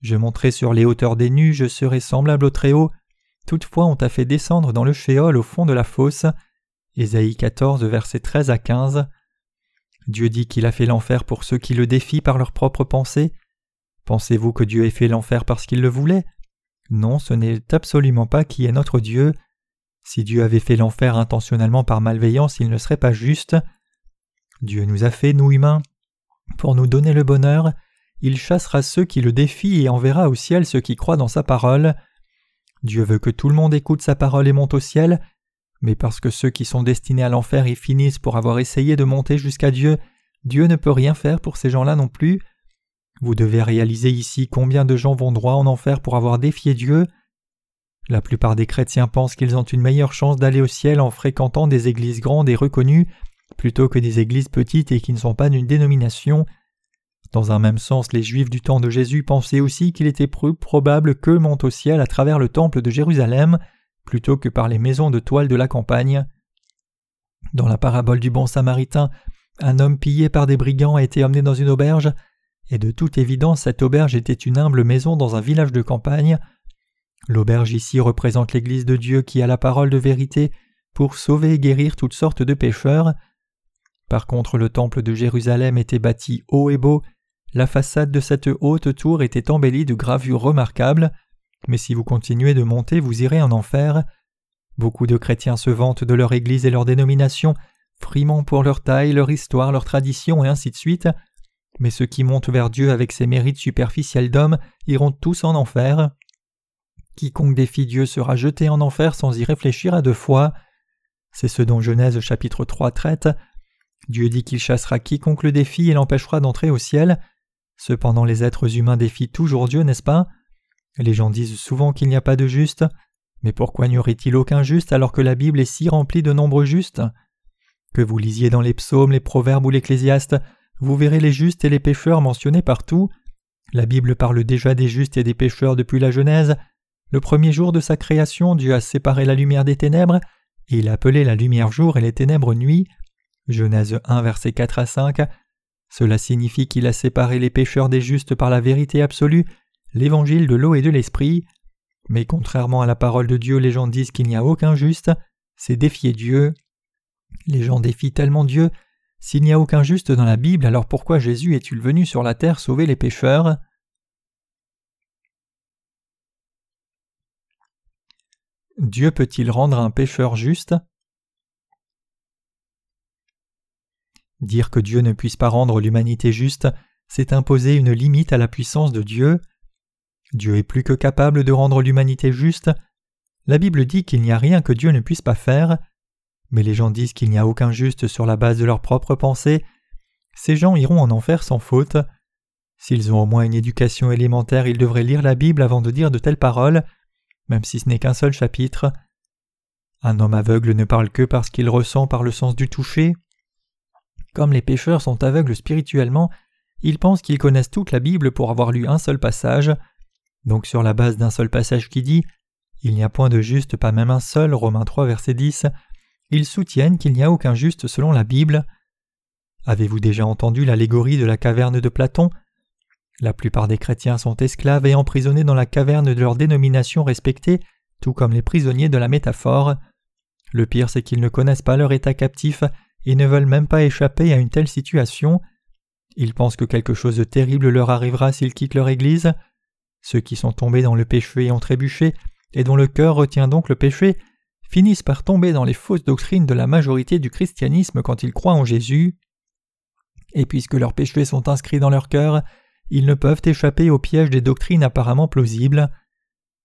Je monterai sur les hauteurs des nues, je serai semblable au Très-Haut. Toutefois, on t'a fait descendre dans le Shéol au fond de la fosse. Ésaïe 14, versets 13 à 15. Dieu dit qu'il a fait l'enfer pour ceux qui le défient par leurs propres pensées. Pensez-vous que Dieu ait fait l'enfer parce qu'il le voulait? Non, ce n'est absolument pas qui est notre Dieu. Si Dieu avait fait l'enfer intentionnellement par malveillance, il ne serait pas juste. Dieu nous a fait, nous humains, pour nous donner le bonheur, il chassera ceux qui le défient et enverra au ciel ceux qui croient dans sa parole. Dieu veut que tout le monde écoute sa parole et monte au ciel, mais parce que ceux qui sont destinés à l'enfer y finissent pour avoir essayé de monter jusqu'à Dieu, Dieu ne peut rien faire pour ces gens-là non plus. Vous devez réaliser ici combien de gens vont droit en enfer pour avoir défié Dieu. La plupart des chrétiens pensent qu'ils ont une meilleure chance d'aller au ciel en fréquentant des églises grandes et reconnues plutôt que des églises petites et qui ne sont pas d'une dénomination. Dans un même sens, les Juifs du temps de Jésus pensaient aussi qu'il était probable qu'eux montent au ciel à travers le temple de Jérusalem plutôt que par les maisons de toile de la campagne. Dans la parabole du bon samaritain, un homme pillé par des brigands a été emmené dans une auberge et de toute évidence cette auberge était une humble maison dans un village de campagne. L'auberge ici représente l'Église de Dieu qui a la parole de vérité pour sauver et guérir toutes sortes de pécheurs. Par contre le temple de Jérusalem était bâti haut et beau, la façade de cette haute tour était embellie de gravures remarquables, mais si vous continuez de monter vous irez en enfer. Beaucoup de chrétiens se vantent de leur Église et leur dénomination, frimant pour leur taille, leur histoire, leur tradition et ainsi de suite, mais ceux qui montent vers Dieu avec ses mérites superficiels d'homme iront tous en enfer. Quiconque défie Dieu sera jeté en enfer sans y réfléchir à deux fois. C'est ce dont Genèse chapitre 3 traite. Dieu dit qu'il chassera quiconque le défie et l'empêchera d'entrer au ciel. Cependant les êtres humains défient toujours Dieu, n'est-ce pas? Les gens disent souvent qu'il n'y a pas de juste, mais pourquoi n'y aurait-il aucun juste alors que la Bible est si remplie de nombreux justes? Que vous lisiez dans les psaumes, les proverbes ou l'ecclésiaste, vous verrez les justes et les pécheurs mentionnés partout. La Bible parle déjà des justes et des pécheurs depuis la Genèse. Le premier jour de sa création, Dieu a séparé la lumière des ténèbres, et il a appelé la lumière jour et les ténèbres nuit. Genèse 1, versets 4 à 5. Cela signifie qu'il a séparé les pécheurs des justes par la vérité absolue, l'évangile de l'eau et de l'esprit. Mais contrairement à la parole de Dieu, les gens disent qu'il n'y a aucun juste, c'est défier Dieu. Les gens défient tellement Dieu. S'il n'y a aucun juste dans la Bible, alors pourquoi Jésus est-il venu sur la terre sauver les pécheurs? Dieu peut-il rendre un pécheur juste? Dire que Dieu ne puisse pas rendre l'humanité juste, c'est imposer une limite à la puissance de Dieu. Dieu est plus que capable de rendre l'humanité juste. La Bible dit qu'il n'y a rien que Dieu ne puisse pas faire, mais les gens disent qu'il n'y a aucun juste sur la base de leurs propres pensées. Ces gens iront en enfer sans faute. S'ils ont au moins une éducation élémentaire, ils devraient lire la Bible avant de dire de telles paroles, même si ce n'est qu'un seul chapitre. Un homme aveugle ne parle que parce qu'il ressent par le sens du toucher. Comme les pécheurs sont aveugles spirituellement, ils pensent qu'ils connaissent toute la Bible pour avoir lu un seul passage. Donc sur la base d'un seul passage qui dit Il n'y a point de juste, pas même un seul, Romains 3 verset 10, ils soutiennent qu'il n'y a aucun juste selon la Bible. Avez-vous déjà entendu l'allégorie de la caverne de Platon? La plupart des chrétiens sont esclaves et emprisonnés dans la caverne de leur dénomination respectée, tout comme les prisonniers de la métaphore. Le pire c'est qu'ils ne connaissent pas leur état captif et ne veulent même pas échapper à une telle situation. Ils pensent que quelque chose de terrible leur arrivera s'ils quittent leur Église. Ceux qui sont tombés dans le péché et ont trébuché, et dont le cœur retient donc le péché, finissent par tomber dans les fausses doctrines de la majorité du christianisme quand ils croient en Jésus. Et puisque leurs péchés sont inscrits dans leur cœur, ils ne peuvent échapper au piège des doctrines apparemment plausibles.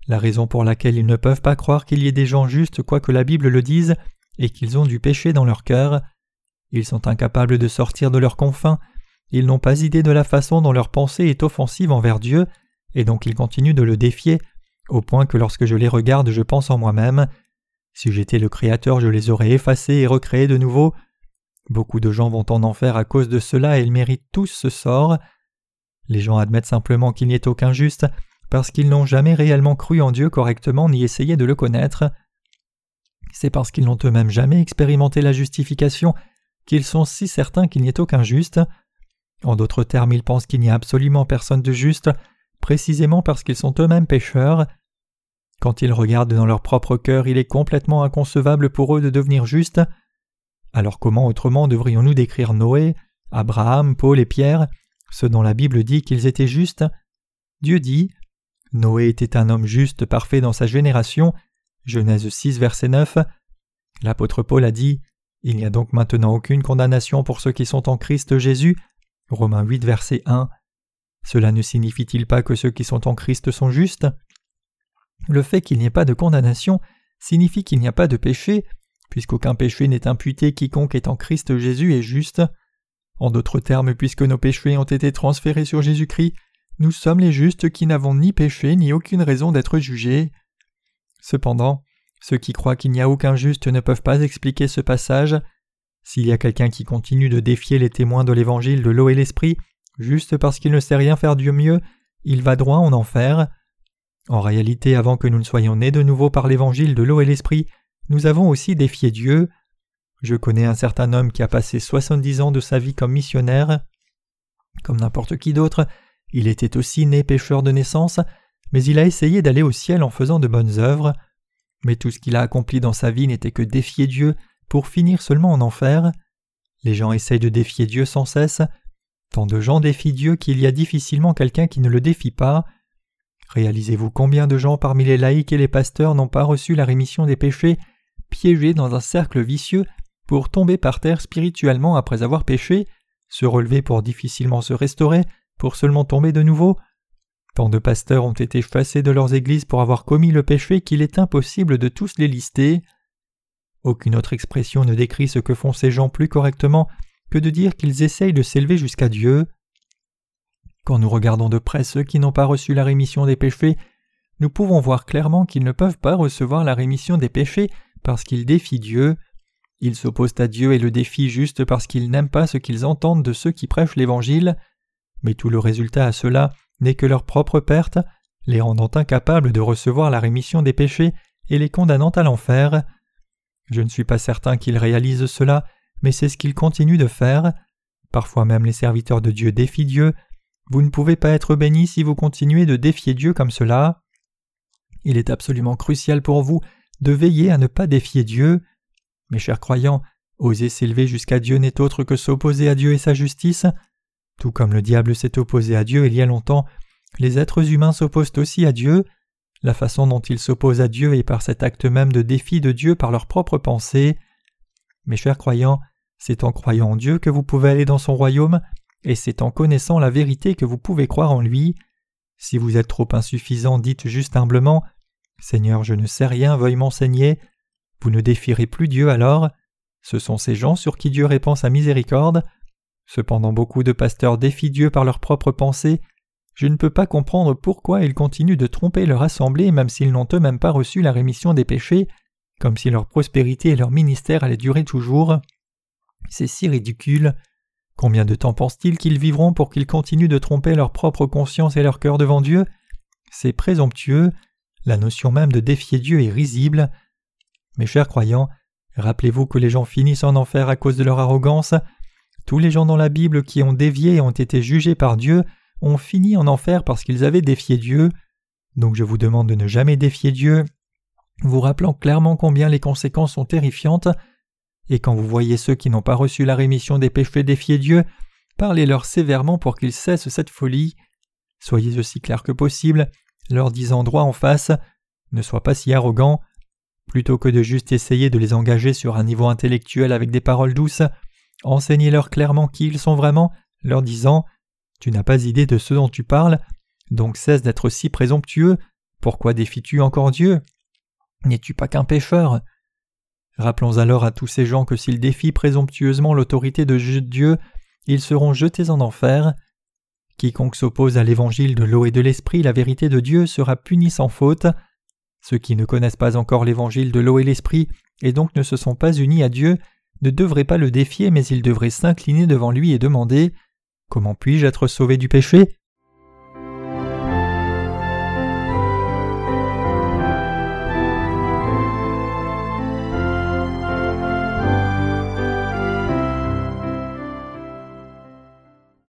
La raison pour laquelle ils ne peuvent pas croire qu'il y ait des gens justes quoique la Bible le dise, et qu'ils ont du péché dans leur cœur, ils sont incapables de sortir de leurs confins, ils n'ont pas idée de la façon dont leur pensée est offensive envers Dieu, et donc ils continuent de le défier, au point que lorsque je les regarde je pense en moi-même Si j'étais le Créateur je les aurais effacés et recréés de nouveau. Beaucoup de gens vont en enfer à cause de cela et ils méritent tous ce sort. Les gens admettent simplement qu'il n'y ait aucun juste parce qu'ils n'ont jamais réellement cru en Dieu correctement ni essayé de le connaître. C'est parce qu'ils n'ont eux-mêmes jamais expérimenté la justification qu'ils sont si certains qu'il n'y ait aucun juste. En d'autres termes, ils pensent qu'il n'y a absolument personne de juste, précisément parce qu'ils sont eux-mêmes pécheurs. Quand ils regardent dans leur propre cœur, il est complètement inconcevable pour eux de devenir justes. Alors comment autrement devrions-nous décrire Noé, Abraham, Paul et Pierre, ceux dont la Bible dit qu'ils étaient justes? Dieu dit Noé était un homme juste, parfait dans sa génération. Genèse 6, verset 9. L'apôtre Paul a dit il n'y a donc maintenant aucune condamnation pour ceux qui sont en Christ Jésus. Romains 8, verset 1. Cela ne signifie-t-il pas que ceux qui sont en Christ sont justes? Le fait qu'il n'y ait pas de condamnation signifie qu'il n'y a pas de péché, puisqu'aucun péché n'est imputé quiconque est en Christ Jésus est juste. En d'autres termes, puisque nos péchés ont été transférés sur Jésus-Christ, nous sommes les justes qui n'avons ni péché ni aucune raison d'être jugés. Cependant, ceux qui croient qu'il n'y a aucun juste ne peuvent pas expliquer ce passage. S'il y a quelqu'un qui continue de défier les témoins de l'évangile de l'eau et l'esprit, juste parce qu'il ne sait rien faire du mieux, il va droit en enfer. En réalité, avant que nous ne soyons nés de nouveau par l'évangile de l'eau et l'esprit, nous avons aussi défié Dieu. Je connais un certain homme qui a passé soixante-dix ans de sa vie comme missionnaire. Comme n'importe qui d'autre, il était aussi né pécheur de naissance, mais il a essayé d'aller au ciel en faisant de bonnes œuvres. Mais tout ce qu'il a accompli dans sa vie n'était que défier Dieu pour finir seulement en enfer. Les gens essayent de défier Dieu sans cesse. Tant de gens défient Dieu qu'il y a difficilement quelqu'un qui ne le défie pas. Réalisez-vous combien de gens parmi les laïcs et les pasteurs n'ont pas reçu la rémission des péchés, piégés dans un cercle vicieux pour tomber par terre spirituellement après avoir péché, se relever pour difficilement se restaurer, pour seulement tomber de nouveau, Tant de pasteurs ont été chassés de leurs églises pour avoir commis le péché qu'il est impossible de tous les lister. Aucune autre expression ne décrit ce que font ces gens plus correctement que de dire qu'ils essayent de s'élever jusqu'à Dieu. Quand nous regardons de près ceux qui n'ont pas reçu la rémission des péchés, nous pouvons voir clairement qu'ils ne peuvent pas recevoir la rémission des péchés parce qu'ils défient Dieu. Ils s'opposent à Dieu et le défient juste parce qu'ils n'aiment pas ce qu'ils entendent de ceux qui prêchent l'Évangile. Mais tout le résultat à cela n'est que leur propre perte, les rendant incapables de recevoir la rémission des péchés et les condamnant à l'enfer. Je ne suis pas certain qu'ils réalisent cela, mais c'est ce qu'ils continuent de faire. Parfois même les serviteurs de Dieu défient Dieu. Vous ne pouvez pas être bénis si vous continuez de défier Dieu comme cela. Il est absolument crucial pour vous de veiller à ne pas défier Dieu. Mes chers croyants, oser s'élever jusqu'à Dieu n'est autre que s'opposer à Dieu et sa justice. Tout comme le diable s'est opposé à Dieu il y a longtemps, les êtres humains s'opposent aussi à Dieu. La façon dont ils s'opposent à Dieu est par cet acte même de défi de Dieu par leurs propres pensées. Mes chers croyants, c'est en croyant en Dieu que vous pouvez aller dans son royaume, et c'est en connaissant la vérité que vous pouvez croire en lui. Si vous êtes trop insuffisant, dites juste humblement Seigneur, je ne sais rien, veuille m'enseigner. Vous ne défierez plus Dieu alors. Ce sont ces gens sur qui Dieu répand sa miséricorde. Cependant beaucoup de pasteurs défient Dieu par leurs propres pensées. Je ne peux pas comprendre pourquoi ils continuent de tromper leur assemblée même s'ils n'ont eux-mêmes pas reçu la rémission des péchés, comme si leur prospérité et leur ministère allaient durer toujours. C'est si ridicule. Combien de temps pensent-ils qu'ils vivront pour qu'ils continuent de tromper leur propre conscience et leur cœur devant Dieu? C'est présomptueux. La notion même de défier Dieu est risible. Mes chers croyants, rappelez-vous que les gens finissent en enfer à cause de leur arrogance. Tous les gens dans la Bible qui ont dévié et ont été jugés par Dieu ont fini en enfer parce qu'ils avaient défié Dieu. Donc je vous demande de ne jamais défier Dieu, vous rappelant clairement combien les conséquences sont terrifiantes. Et quand vous voyez ceux qui n'ont pas reçu la rémission des péchés défier Dieu, parlez-leur sévèrement pour qu'ils cessent cette folie. Soyez aussi clairs que possible, leur disant droit en face Ne sois pas si arrogant. Plutôt que de juste essayer de les engager sur un niveau intellectuel avec des paroles douces, Enseignez-leur clairement qui ils sont vraiment, leur disant Tu n'as pas idée de ce dont tu parles, donc cesse d'être si présomptueux. Pourquoi défies-tu encore Dieu? N'es-tu pas qu'un pécheur? Rappelons alors à tous ces gens que s'ils défient présomptueusement l'autorité de Dieu, ils seront jetés en enfer. Quiconque s'oppose à l'évangile de l'eau et de l'esprit, la vérité de Dieu, sera puni sans faute. Ceux qui ne connaissent pas encore l'évangile de l'eau et l'esprit, et donc ne se sont pas unis à Dieu, ne devrait pas le défier, mais il devrait s'incliner devant lui et demander Comment puis-je être sauvé du péché?